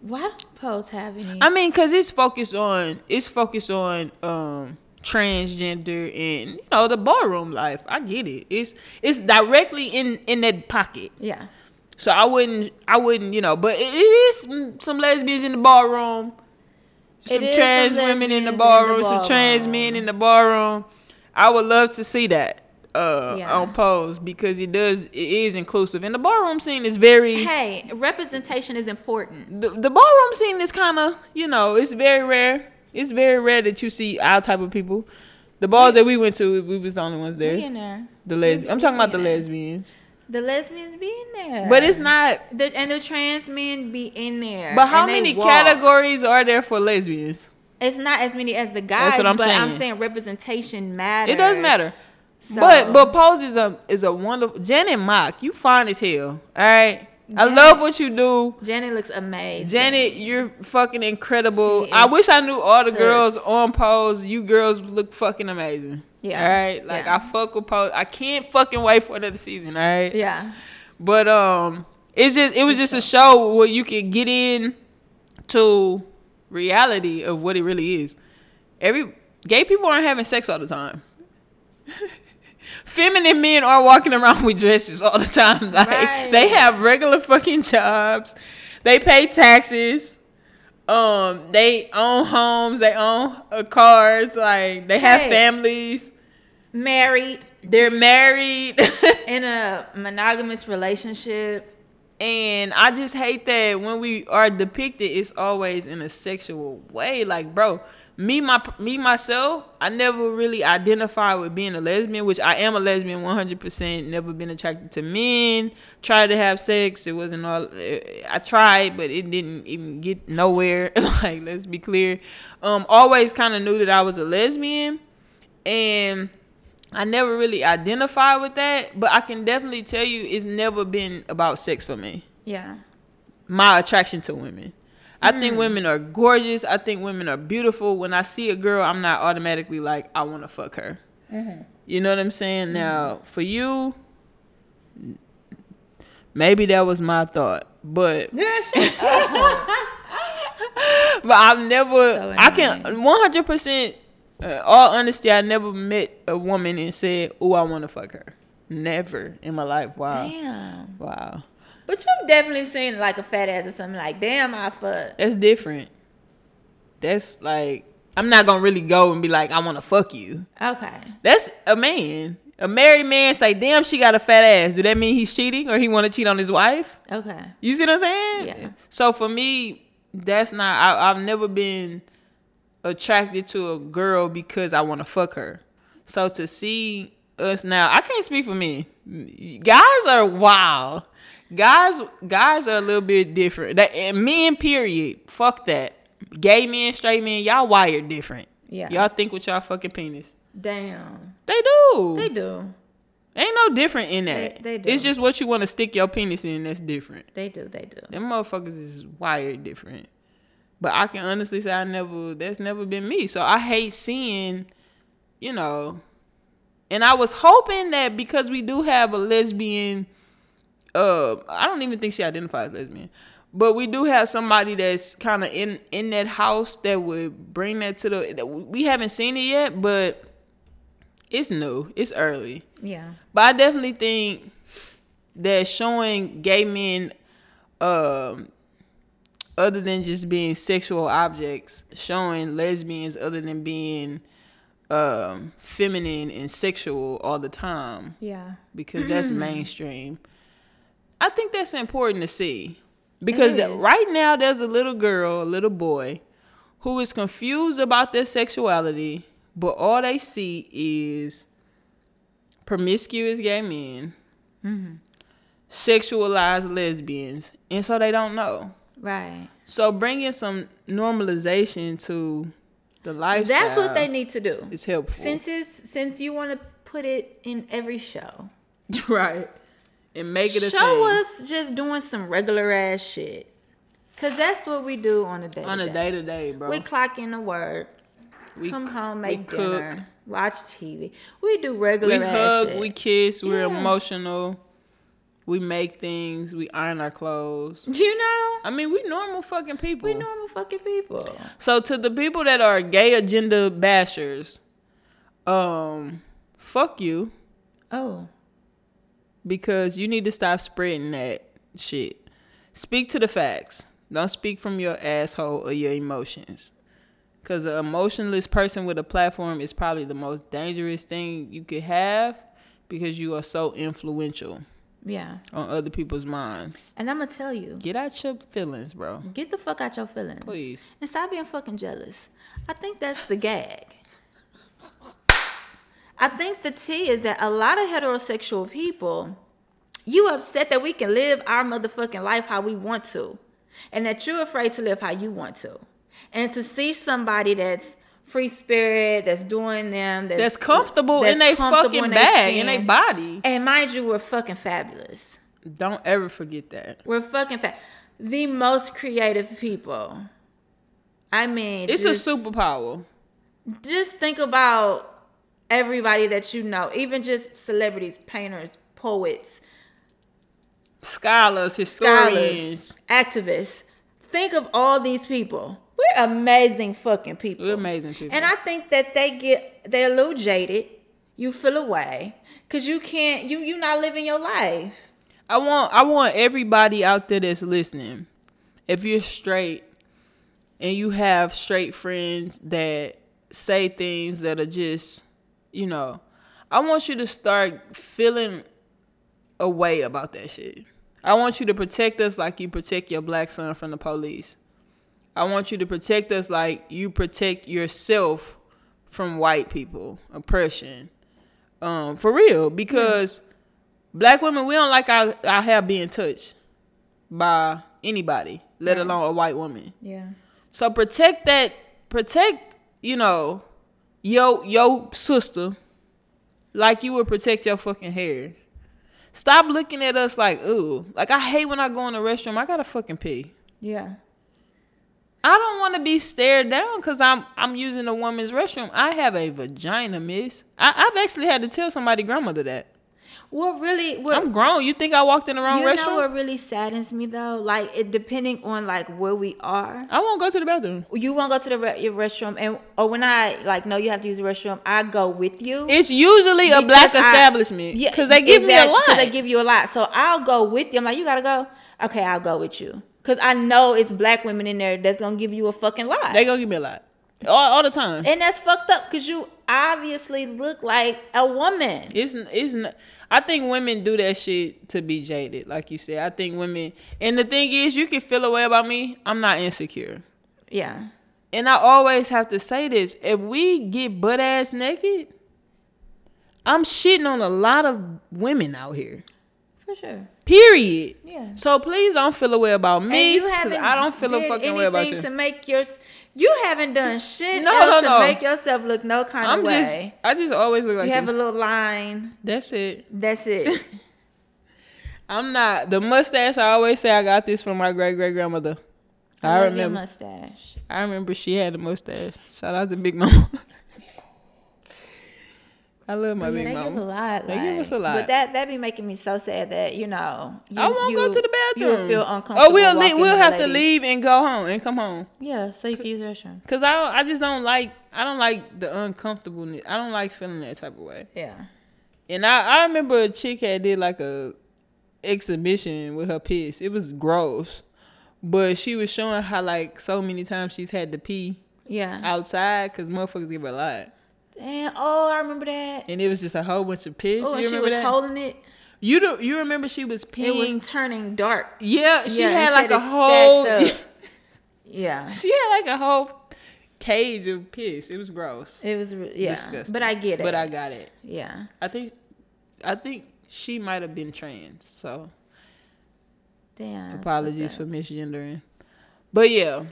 Why don't Pose have any? I mean, cause it's focused on it's focused on um transgender and you know the ballroom life. I get it. It's it's directly in in that pocket. yeah. So I wouldn't, I wouldn't, you know, but it, is some lesbians in the ballroom, some trans some women in the ballroom, some trans men in the ballroom. I would love to see that uh, Yeah. on Pose because it does, it is inclusive, and the ballroom scene is very. Hey, representation is important. The, the ballroom scene is kind of, you know, it's very rare. It's very rare that you see our type of people. The balls that we went to, we was the only ones We there. in there. The lesbians. I'm talking about the we lesbians, The lesbians be in there. but it's not. The, and the trans men be in there. But how many walk. categories are there for lesbians? It's not as many as the guys. That's what I'm but I'm saying. saying representation matters. It does matter. So- But but Pose is a is a wonderful Janet Mock. You fine as hell. All right. I love what you do. Janet looks amazing. Janet, you're fucking incredible. I wish I knew all the girls on Pose. You girls look fucking amazing. Yeah. All right. Like Yeah. I fuck with Pose. I can't fucking wait for another season. All right. Yeah. But um, it's just it was just a show where you could get in to reality of what it really is. Every gay people aren't having sex all the time. (laughs) Feminine men are walking around with dresses all the time. (laughs) Like Right. they have regular fucking jobs. They pay taxes. Um, they own homes. They own uh, cars. Like they have Hey. families. Married They're married. (laughs) in a monogamous relationship. And I just hate that when we are depicted, it's always in a sexual way. Like, bro, me my me myself, I never really identify with being a lesbian, which I am a lesbian 100%. Never been attracted to men. Tried to have sex, it wasn't all. I tried, but it didn't even get nowhere. (laughs) like, let's be clear. Um, always kind of knew that I was a lesbian, and I never really identified with that. But I can definitely tell you, it's never been about sex for me. Yeah. My attraction to women. I think women are gorgeous. I think women are beautiful. When I see a girl, I'm not automatically like, I want to fuck her. You know what I'm saying? Now, for you, maybe that was my thought, but (laughs) Yeah, but I've never. So I can annoying. 100. percent uh, All honesty, I never met a woman and said, "Oh, I want to fuck her." Never in my life. Wow. Damn. Wow. But you've definitely seen like a fat ass or something like, damn, I fuck. That's different. That's like I'm not gonna really go and be like, I want to fuck you. Okay. That's a man. A married man say, damn, she got a fat ass. Do that mean he's cheating or he want to cheat on his wife? Okay. You see what I'm saying? Yeah. So for me, that's not. I, I've never been attracted to a girl because I want to fuck her. So to see us now, I can't speak for me. Guys are wild. Guys, guys are a little bit different. That and men, period. Fuck that. Gay men, straight men, y'all wired different. Yeah. Y'all think with y'all fucking penis. Damn. They do. They do. Ain't no different in that. They- they do. It's just what you want to stick your penis in that's different. They do. They do. Them motherfuckers is wired different. But I can honestly say I never that's never been me. So I hate seeing, you know, and I was hoping that because we do have a lesbian uh I don't even think she identifies lesbian. But we do have somebody that's kind of in in that house that would bring that to the we we haven't seen it yet, but it's new. It's early. Yeah. But I definitely think that showing gay men, um, other than just being sexual objects, showing lesbians other than being um, feminine and sexual all the time, Yeah. because that's (clears throat) mainstream. I think that's important to see. Because right now there's a little girl, a little boy, who is confused about their sexuality, but all they see is promiscuous gay men, mm-hmm. sexualized lesbians, and so they don't know. Right. So bringing some normalization to the lifestyle. That's what they need to do. It's helpful. Since it's since you want to put it in every show, (laughs) right, and make it a show thing. us just doing some regular ass shit. Cause that's what we do on a day. on a day to day, bro. We clock in the work, We come home, we make cook. dinner, watch TV. We do regular we ass hug, shit. we kiss, we're Yeah. emotional. We make things, we iron our clothes. Do (laughs) you know, I mean, we normal fucking people. we normal fucking people. So to the people that are gay agenda bashers, um, fuck you Oh, because you need to stop spreading that shit. Speak to the facts. Don't speak from your asshole or your emotions. Cause an emotionless person with a platform is probably the most dangerous thing you could have because you are so influential yeah. on other people's minds. And I'm gonna tell you, Get out your feelings, bro. get the fuck out your feelings, Please. and stop being fucking jealous. I think that's the gag. I think the T is that a lot of heterosexual people, you upset that we can live our motherfucking life how we want to, and that you're afraid to live how you want to, and to see somebody that's free spirit, that's doing them, that's, That's comfortable that's in their fucking in bag, in their body. And mind you, we're fucking fabulous. Don't ever forget that. We're fucking fat. The most creative people. I mean, It's just, a superpower. Just think about everybody that you know, even just celebrities, painters, poets, Scholars, historians. scholars, activists. Think of all these people. We're amazing fucking people. We're amazing people. And I think that they get they're a little jaded. You feel away because you can't you you not living your life. I want I want everybody out there that's listening. If you're straight and you have straight friends that say things that are just, you know, I want you to start feeling a way about that shit. I want you to protect us like you protect your black son from the police. I want you to protect us like you protect yourself from white people, oppression. Um, for real, because black women, we don't like our, our hair being touched by anybody, let alone a white woman. Yeah. So protect that, protect, you know, your yo sister like you would protect your fucking hair. Stop looking at us like, ooh. Like I hate when I go in the restroom, I gotta fucking pee. Yeah. I don't want to be stared down because I'm I'm using a woman's restroom. I have a vagina, miss. I, I've actually had to tell somebody grandmother that. What really? What, I'm grown. You think I walked in the wrong you restroom? know what really saddens me though? Like it depending on like where we are. I won't go to the bathroom. You won't go to the re- your restroom, and or when I like know you have to use the restroom, I go with you. It's usually a black I- establishment. Yeah, because they give me a lot. they give you a lot. So I'll go with you. I'm like, you gotta go. Okay, I'll go with you. Cause I know it's black women in there that's gonna give you a fucking lot. they gonna give me a lot all, all the time. and that's fucked up because you obviously look like a woman. It's it's not, I think women do that shit to be jaded, like you said. I think women, and the thing is, you can feel a way about me. I'm not insecure, Yeah. and I always have to say this: if we get butt ass naked, I'm shitting on a lot of women out here. For sure. Period. Yeah. So please don't feel a way about me. you 'cause haven't I don't feel a fucking way about you. to make your you haven't done shit No, else no, to make yourself look no kind I'm of just, way. I just always look like you have a little line. That's it. That's it. (laughs) I'm not the mustache. I always say I got this from my great great grandmother. I, your remember. mustache. I remember she had a mustache. Shout out to Big Mama. (laughs) I love my Yeah, Big they Mama. give a lot. They give us a lot. But that that be making me so sad that you know. You, I won't go to the bathroom. would feel uncomfortable. Oh, we'll leave, we'll have to leave and go home and come home. Yeah, so you can use the restroom. Cause I I just don't like I don't like the uncomfortableness. I don't like feeling that type of way. Yeah. And I I remember a chick had did like a exhibition with her piss. It was gross, but she was showing how like so many times she's had to pee Yeah. outside because motherfuckers give a lot. Damn. Oh, I remember that. And it was just a whole bunch of piss. Oh, she was that? holding it. You do, you remember she was peeing? It was turning dark. yeah, she Yeah, had she like had a whole. (laughs) Yeah. she had like a whole cage of piss. It was gross. It was yeah. Disgusting. But I get it. But I got it. yeah. I think, I think she might have been trans. So Damn. apologies for misgendering. But yeah,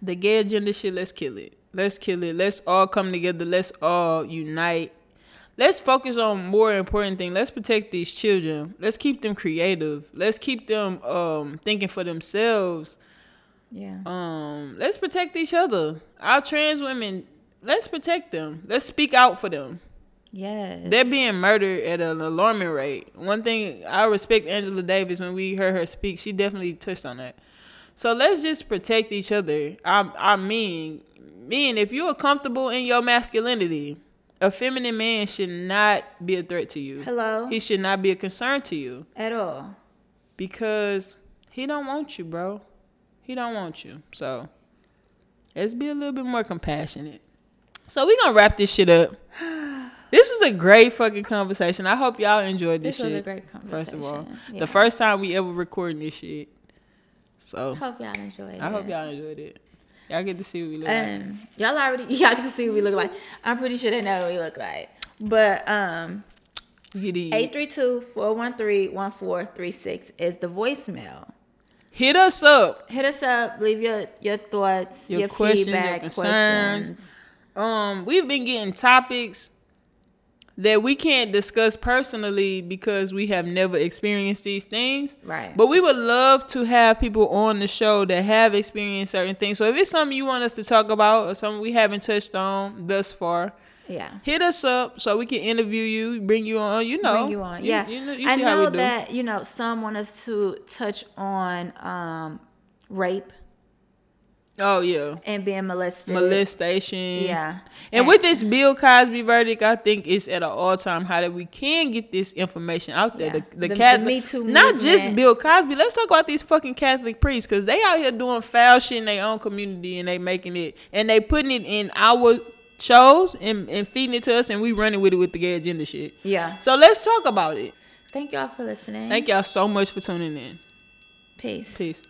the gay agenda shit. Let's kill it. Let's kill it. Let's all come together. Let's all unite. Let's focus on more important thing. Let's protect these children. Let's keep them creative. Let's keep them um thinking for themselves. Yeah. Um, let's protect each other. Our trans women, let's protect them. Let's speak out for them. Yes. They're being murdered at an alarming rate. One thing I respect Angela Davis when we heard her speak, she definitely touched on that. So let's just protect each other. I I mean, mean if you're comfortable in your masculinity, a feminine man should not be a threat to you. Hello. He should not be a concern to you At all. because he don't want you, bro. He don't want you. So let's be a little bit more compassionate. So we gonna wrap this shit up. (sighs) This was a great fucking conversation. I hope y'all enjoyed this, This was shit. a great conversation. First of all. Yeah. the first time we ever recording this shit. So I Hope y'all enjoyed it. I hope y'all enjoyed it. Y'all get to see what we look like. Um, y'all already (laughs) y'all can see what we look like. I'm pretty sure they know what we look like. But um, Get 832-413-1436 is the voicemail. Hit us up. Hit us up. Leave your your thoughts, Your your, questions, your feedback, concerns. questions. Um, we've been getting topics that we can't discuss personally because we have never experienced these things. Right. But we would love to have people on the show that have experienced certain things. So if it's something you want us to talk about or something we haven't touched on thus far, Yeah. hit us up so we can interview you, bring you on. You know, Bring you on. Yeah. You, know, you I see how we know that, you know, some want us to touch on um rape Oh yeah, and being molested. molestation. Yeah. And with this Bill Cosby verdict, I think it's at an all time high that we can get this information out there. Yeah. The, the, The- Catholic, the Me Too not just. Bill Cosby. Let's talk about these fucking Catholic priests because they out here doing foul shit in their own community and they making it and they putting it in our shows and, and feeding it to us and we running with it with the gay agenda shit. Yeah. So let's talk about it. Thank y'all for listening. Thank y'all so much for tuning in. Peace. Peace.